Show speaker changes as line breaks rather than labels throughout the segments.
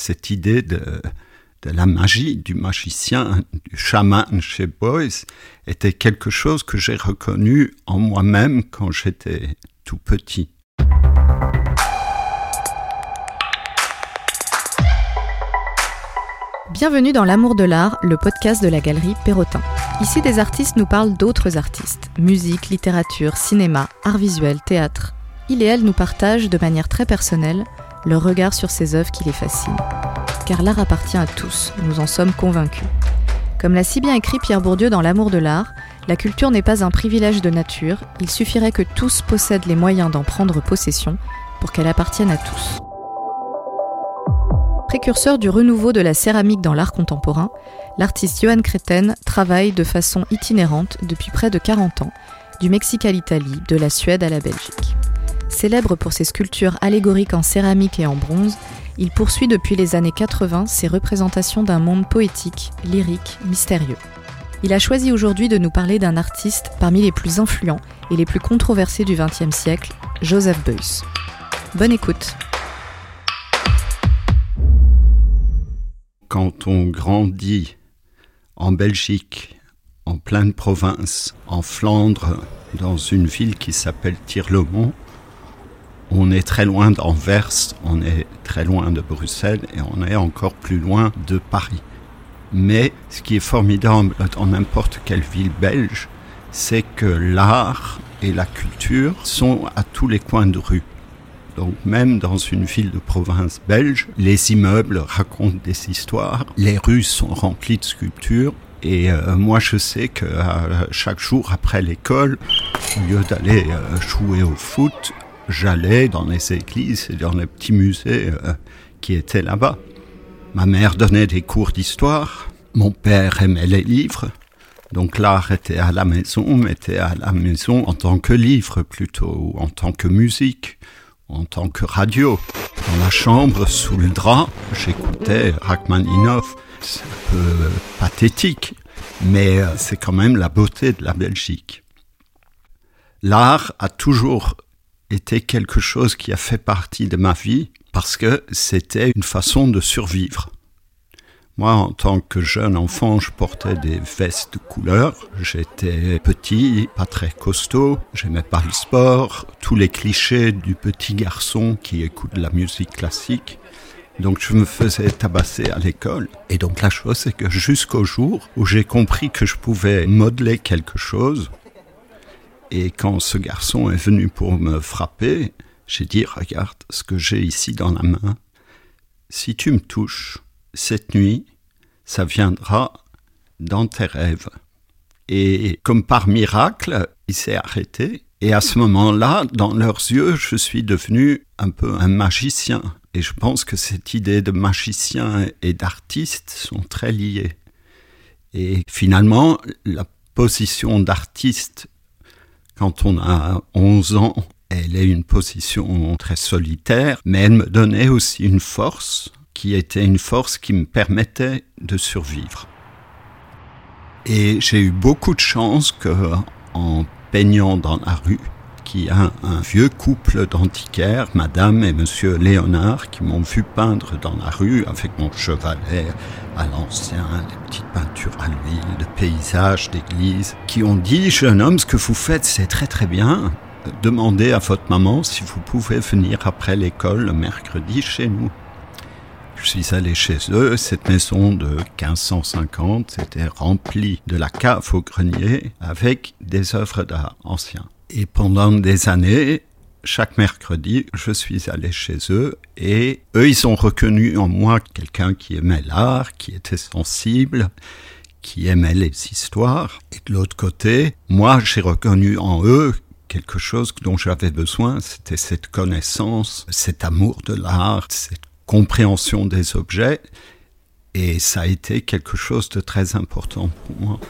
cette idée de, la magie, du magicien, du chaman chez Boyce était quelque chose que j'ai reconnu en moi-même quand j'étais tout petit.
Bienvenue dans L'amour de l'art, le podcast de la galerie Perrotin. Ici, des artistes nous parlent d'autres artistes. Musique, littérature, cinéma, art visuel, théâtre. Il et elle nous partagent de manière très personnelle leur regard sur ces œuvres qui les fascinent. Car l'art appartient à tous, nous en sommes convaincus. Comme l'a si bien écrit Pierre Bourdieu dans L'amour de l'art, la culture n'est pas un privilège de nature, il suffirait que tous possèdent les moyens d'en prendre possession pour qu'elle appartienne à tous. Précurseur du renouveau de la céramique dans l'art contemporain, l'artiste Johan Creten travaille de façon itinérante depuis près de 40 ans, du Mexique à l'Italie, de la Suède à la Belgique. Célèbre pour ses sculptures allégoriques en céramique et en bronze, il poursuit depuis les années 80 ses représentations d'un monde poétique, lyrique, mystérieux. Il a choisi aujourd'hui de nous parler d'un artiste parmi les plus influents et les plus controversés du XXe siècle, Joseph Beuys. Bonne écoute
quand on grandit en Belgique, en pleine province, en Flandre, dans une ville qui s'appelle Tirlemont, on est très loin d'Anvers, on est très loin de Bruxelles et on est encore plus loin de Paris. Mais ce qui est formidable dans n'importe quelle ville belge, c'est que l'art et la culture sont à tous les coins de rue. Donc même dans une ville de province belge, les immeubles racontent des histoires, les rues sont remplies de sculptures. Et euh, moi, je sais que euh, chaque jour après l'école, au lieu d'aller euh, jouer au foot, j'allais dans les églises et dans les petits musées qui étaient là-bas. Ma mère donnait des cours d'histoire, mon père aimait les livres, donc l'art était à la maison, mais était à la maison en tant que livre plutôt, ou en tant que musique en tant que radio. Dans la chambre, sous le drap, j'écoutais Rachmaninoff. C'est un peu pathétique, mais euh, c'est quand même la beauté de la Belgique. L'art a toujours été quelque chose qui a fait partie de ma vie parce que c'était une façon de survivre. Moi, en tant que jeune enfant, je portais des vestes de couleur. J'étais petit, pas très costaud. J'aimais pas le sport. Tous les clichés du petit garçon qui écoute la musique classique. Donc je me faisais tabasser à l'école. Et donc la chose, c'est que jusqu'au jour où j'ai compris que je pouvais modeler quelque chose, et quand ce garçon est venu pour me frapper, j'ai dit, regarde ce que j'ai ici dans la main. Si tu me touches, cette nuit, ça viendra dans tes rêves. Et comme par miracle, il s'est arrêté. Et à ce moment-là, dans leurs yeux, je suis devenu un peu un magicien. Et je pense que cette idée de magicien et d'artiste sont très liées. Et finalement, la position d'artiste, quand on a 11 ans, elle est une position très solitaire, mais elle me donnait aussi une force qui était une force qui me permettait de survivre. Et j'ai eu beaucoup de chance que, en peignant dans la rue, qu'il y a un, vieux couple d'antiquaires, Madame et Monsieur Léonard, qui m'ont vu peindre dans la rue avec mon chevalet à l'ancien, des petites peintures à l'huile, de paysages, d'églises, qui ont dit, jeune homme, ce que vous faites, c'est très très bien. Demandez à votre maman si vous pouvez venir après l'école le mercredi chez nous. Je suis allé chez eux. Cette maison de 1550 était remplie de la cave au grenier avec des œuvres d'art anciens. Et pendant des années, chaque mercredi, je suis allé chez eux et eux, ils ont reconnu en moi quelqu'un qui aimait l'art, qui était sensible, qui aimait les histoires. Et de l'autre côté, moi, j'ai reconnu en eux quelque chose dont j'avais besoin, c'était cette connaissance, cet amour de l'art, cette compréhension des objets. Et ça a été quelque chose de très important pour moi.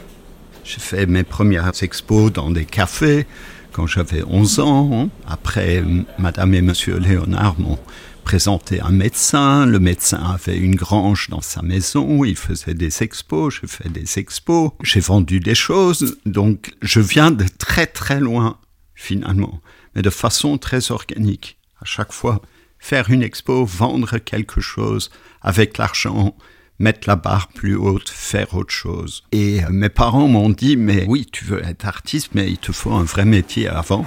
J'ai fait mes premières expos dans des cafés quand j'avais 11 ans. Après, Madame et Monsieur Léonard m'ont présenté un médecin. Le médecin avait une grange dans sa maison. Il faisait des expos. J'ai fait des expos. J'ai vendu des choses. Donc, je viens de très très loin, finalement, mais de façon très organique. À chaque fois, faire une expo, vendre quelque chose avec l'argent, mettre la barre plus haute, faire autre chose. Et euh, mes parents m'ont dit, mais oui, tu veux être artiste, mais il te faut un vrai métier avant.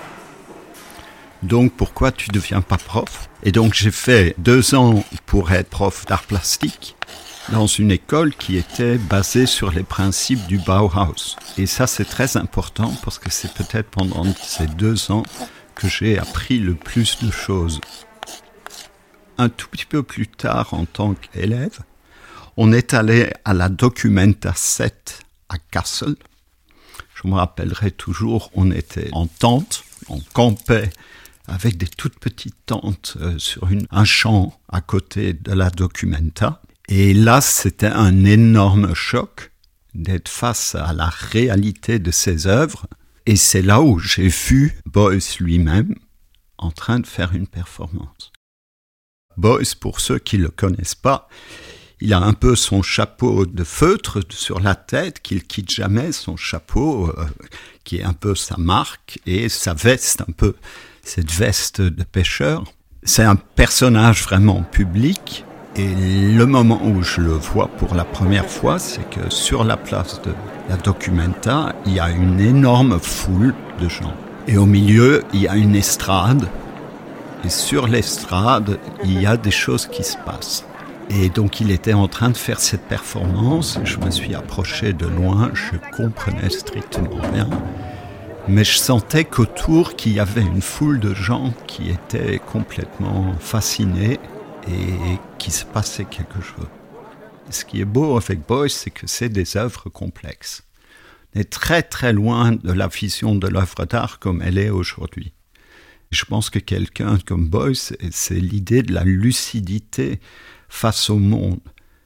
Donc pourquoi tu ne deviens pas prof? Et donc j'ai fait deux ans pour être prof d'art plastique dans une école qui était basée sur les principes du Bauhaus. Et ça c'est très important parce que c'est peut-être pendant ces deux ans que j'ai appris le plus de choses. Un tout petit peu plus tard en tant qu'élève, on est allé à la Documenta 7 à Kassel. Je me rappellerai toujours, on était en tente, on campait avec des toutes petites tentes euh, sur un champ à côté de la Documenta. Et là, c'était un énorme choc d'être face à la réalité de ces œuvres. Et c'est là où j'ai vu Beuys lui-même en train de faire une performance. Beuys, pour ceux qui ne le connaissent pas, il a un peu son chapeau de feutre sur la tête qu'il quitte jamais, son chapeau euh, qui est un peu sa marque et sa veste un peu cette veste de pêcheur. C'est un personnage vraiment public et le moment où je le vois pour la première fois, c'est que sur la place de la Documenta, il y a une énorme foule de gens. Et au milieu, il y a une estrade. Et sur l'estrade, il y a des choses qui se passent. Et donc il était en train de faire cette performance, je me suis approché de loin, je comprenais strictement rien, mais je sentais qu'autour qu'il y avait une foule de gens qui étaient complètement fascinés et qu'il se passait quelque chose. Ce qui est beau avec Boyce, c'est que c'est des œuvres complexes. On est très très loin de la vision de l'œuvre d'art comme elle est aujourd'hui. Je pense que quelqu'un comme Boyce, c'est l'idée de la lucidité face au monde,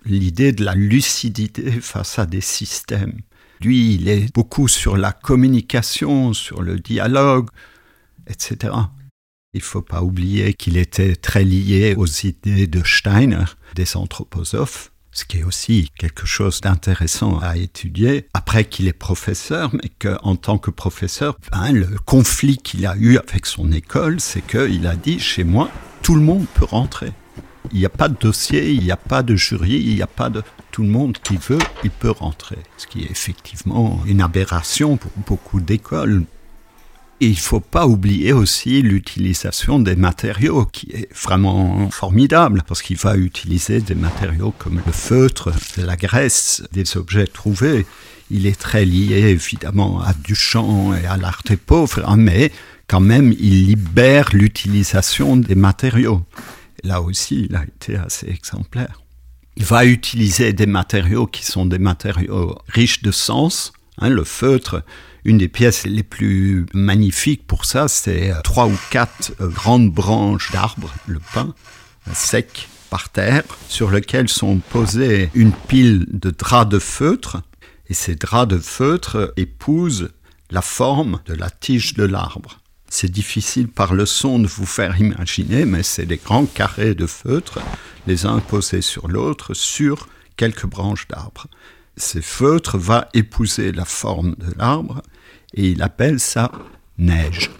l'idée de la lucidité face à des systèmes. Lui, il est beaucoup sur la communication, sur le dialogue, etc. Il ne faut pas oublier qu'il était très lié aux idées de Steiner, des anthroposophes, ce qui est aussi quelque chose d'intéressant à étudier, après qu'il est professeur, mais qu'en tant que professeur, hein, le conflit qu'il a eu avec son école, c'est qu'il a dit, chez moi, tout le monde peut rentrer. Il n'y a pas de dossier, il n'y a pas de jury, il n'y a pas de... Tout le monde qui veut, il peut rentrer. Ce qui est effectivement une aberration pour beaucoup d'écoles. Il ne faut pas oublier aussi l'utilisation des matériaux, qui est vraiment formidable, parce qu'il va utiliser des matériaux comme le feutre, la graisse, des objets trouvés. Il est très lié évidemment à Duchamp et à l'art des pauvres, hein, mais quand même il libère l'utilisation des matériaux. Là aussi, il a été assez exemplaire. Il va utiliser des matériaux qui sont des matériaux riches de sens. Hein, le feutre, une des pièces les plus magnifiques pour ça, c'est euh, trois ou quatre euh, grandes branches d'arbres, le pin, euh, sec par terre, sur lesquelles sont posées une pile de draps de feutre. Et ces draps de feutre épousent la forme de la tige de l'arbre. C'est difficile par le son de vous faire imaginer, mais c'est des grands carrés de feutre, les uns posés sur l'autre, sur quelques branches d'arbres. Ces feutres vont épouser la forme de l'arbre et il appelle ça neige.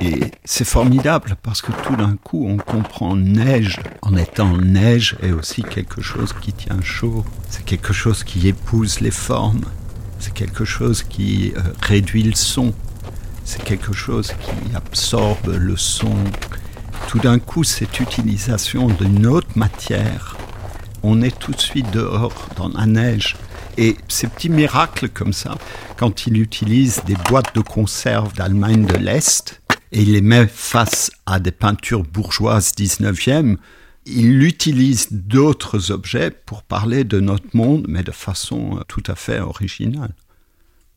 Et c'est formidable parce que tout d'un coup on comprend neige en étant neige est aussi quelque chose qui tient chaud, c'est quelque chose qui épouse les formes, c'est quelque chose qui euh, réduit le son c'est quelque chose qui absorbe le son. Tout d'un coup, cette utilisation d'une autre matière, on est tout de suite dehors dans la neige. Et ces petits miracles comme ça, quand il utilise des boîtes de conserve d'Allemagne de l'Est et il les met face à des peintures bourgeoises 19e, il utilise d'autres objets pour parler de notre monde, mais de façon tout à fait originale.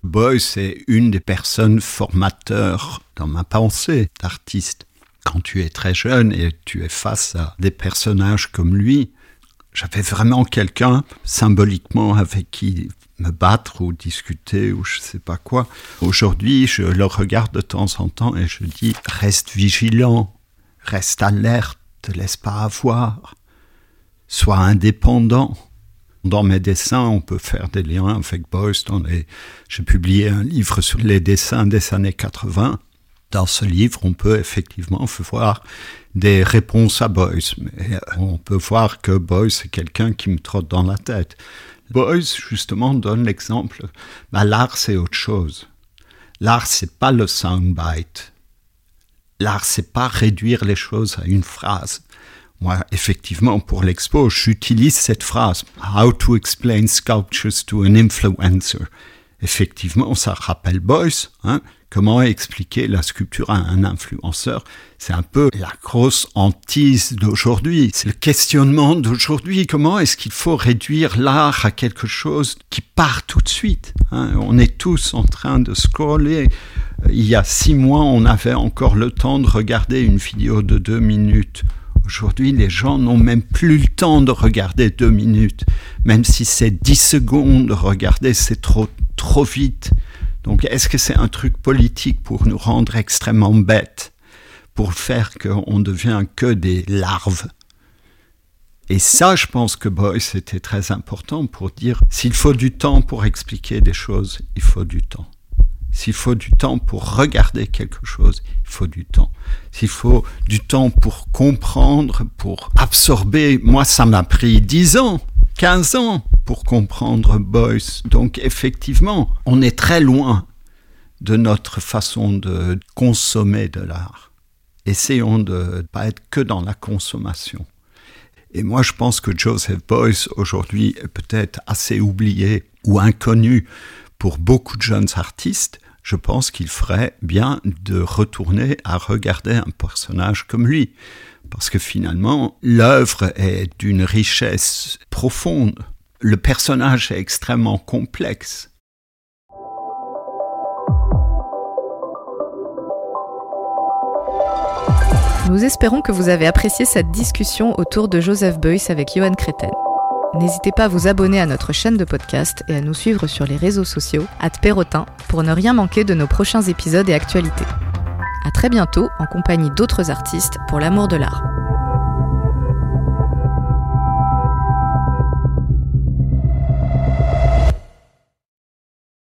Boy, c'est une des personnes formateurs dans ma pensée d'artiste. Quand tu es très jeune et tu es face à des personnages comme lui, j'avais vraiment quelqu'un symboliquement avec qui me battre ou discuter ou je sais pas quoi. Aujourd'hui, je le regarde de temps en temps et je dis reste vigilant, reste alerte, te laisse pas avoir, sois indépendant. Dans mes dessins, on peut faire des liens avec Beuys. J'ai publié un livre sur les dessins des années 80. Dans ce livre, on peut effectivement voir des réponses à Boyce. Mais on peut voir que Boyce est quelqu'un qui me trotte dans la tête. Boyce, justement, donne l'exemple. Bah, l'art, c'est autre chose. L'art, c'est pas le soundbite. L'art, c'est pas réduire les choses à une phrase. Moi, effectivement, pour l'expo, j'utilise cette phrase. How to explain sculptures to an influencer. Effectivement, ça rappelle Boyce. Comment expliquer la sculpture à un influenceur? C'est un peu la grosse hantise d'aujourd'hui. C'est le questionnement d'aujourd'hui. Comment est-ce qu'il faut réduire l'art à quelque chose qui part tout de suite hein? On est tous en train de scroller. Il y a six mois, on avait encore le temps de regarder une vidéo de deux minutes Aujourd'hui, les gens n'ont même plus le temps de regarder deux minutes. Même si c'est dix secondes, regarder, c'est trop, trop vite. Donc, est-ce que c'est un truc politique pour nous rendre extrêmement bêtes, pour faire qu'on devient que des larves? Et ça, je pense que Boyce était très important pour dire, s'il faut du temps pour expliquer des choses, il faut du temps. S'il faut du temps pour regarder quelque chose, il faut du temps. S'il faut du temps pour comprendre, pour absorber, moi ça m'a pris 10 ans, 15 ans pour comprendre Boyce. Donc effectivement, on est très loin de notre façon de consommer de l'art. Essayons de ne pas être que dans la consommation. Et moi, je pense que Joseph Boyce, aujourd'hui, est peut-être assez oublié ou inconnu pour beaucoup de jeunes artistes, je pense qu'il ferait bien de retourner à regarder un personnage comme lui. Parce que finalement, l'œuvre est d'une richesse profonde. Le personnage est extrêmement complexe.
Nous espérons que vous avez apprécié cette discussion autour de Joseph Beuys avec Johan Créten. N'hésitez pas à vous abonner à notre chaîne de podcast et à nous suivre sur les réseaux sociaux, at Perrotin, pour ne rien manquer de nos prochains épisodes et actualités. À très bientôt en compagnie d'autres artistes pour l'amour de l'art.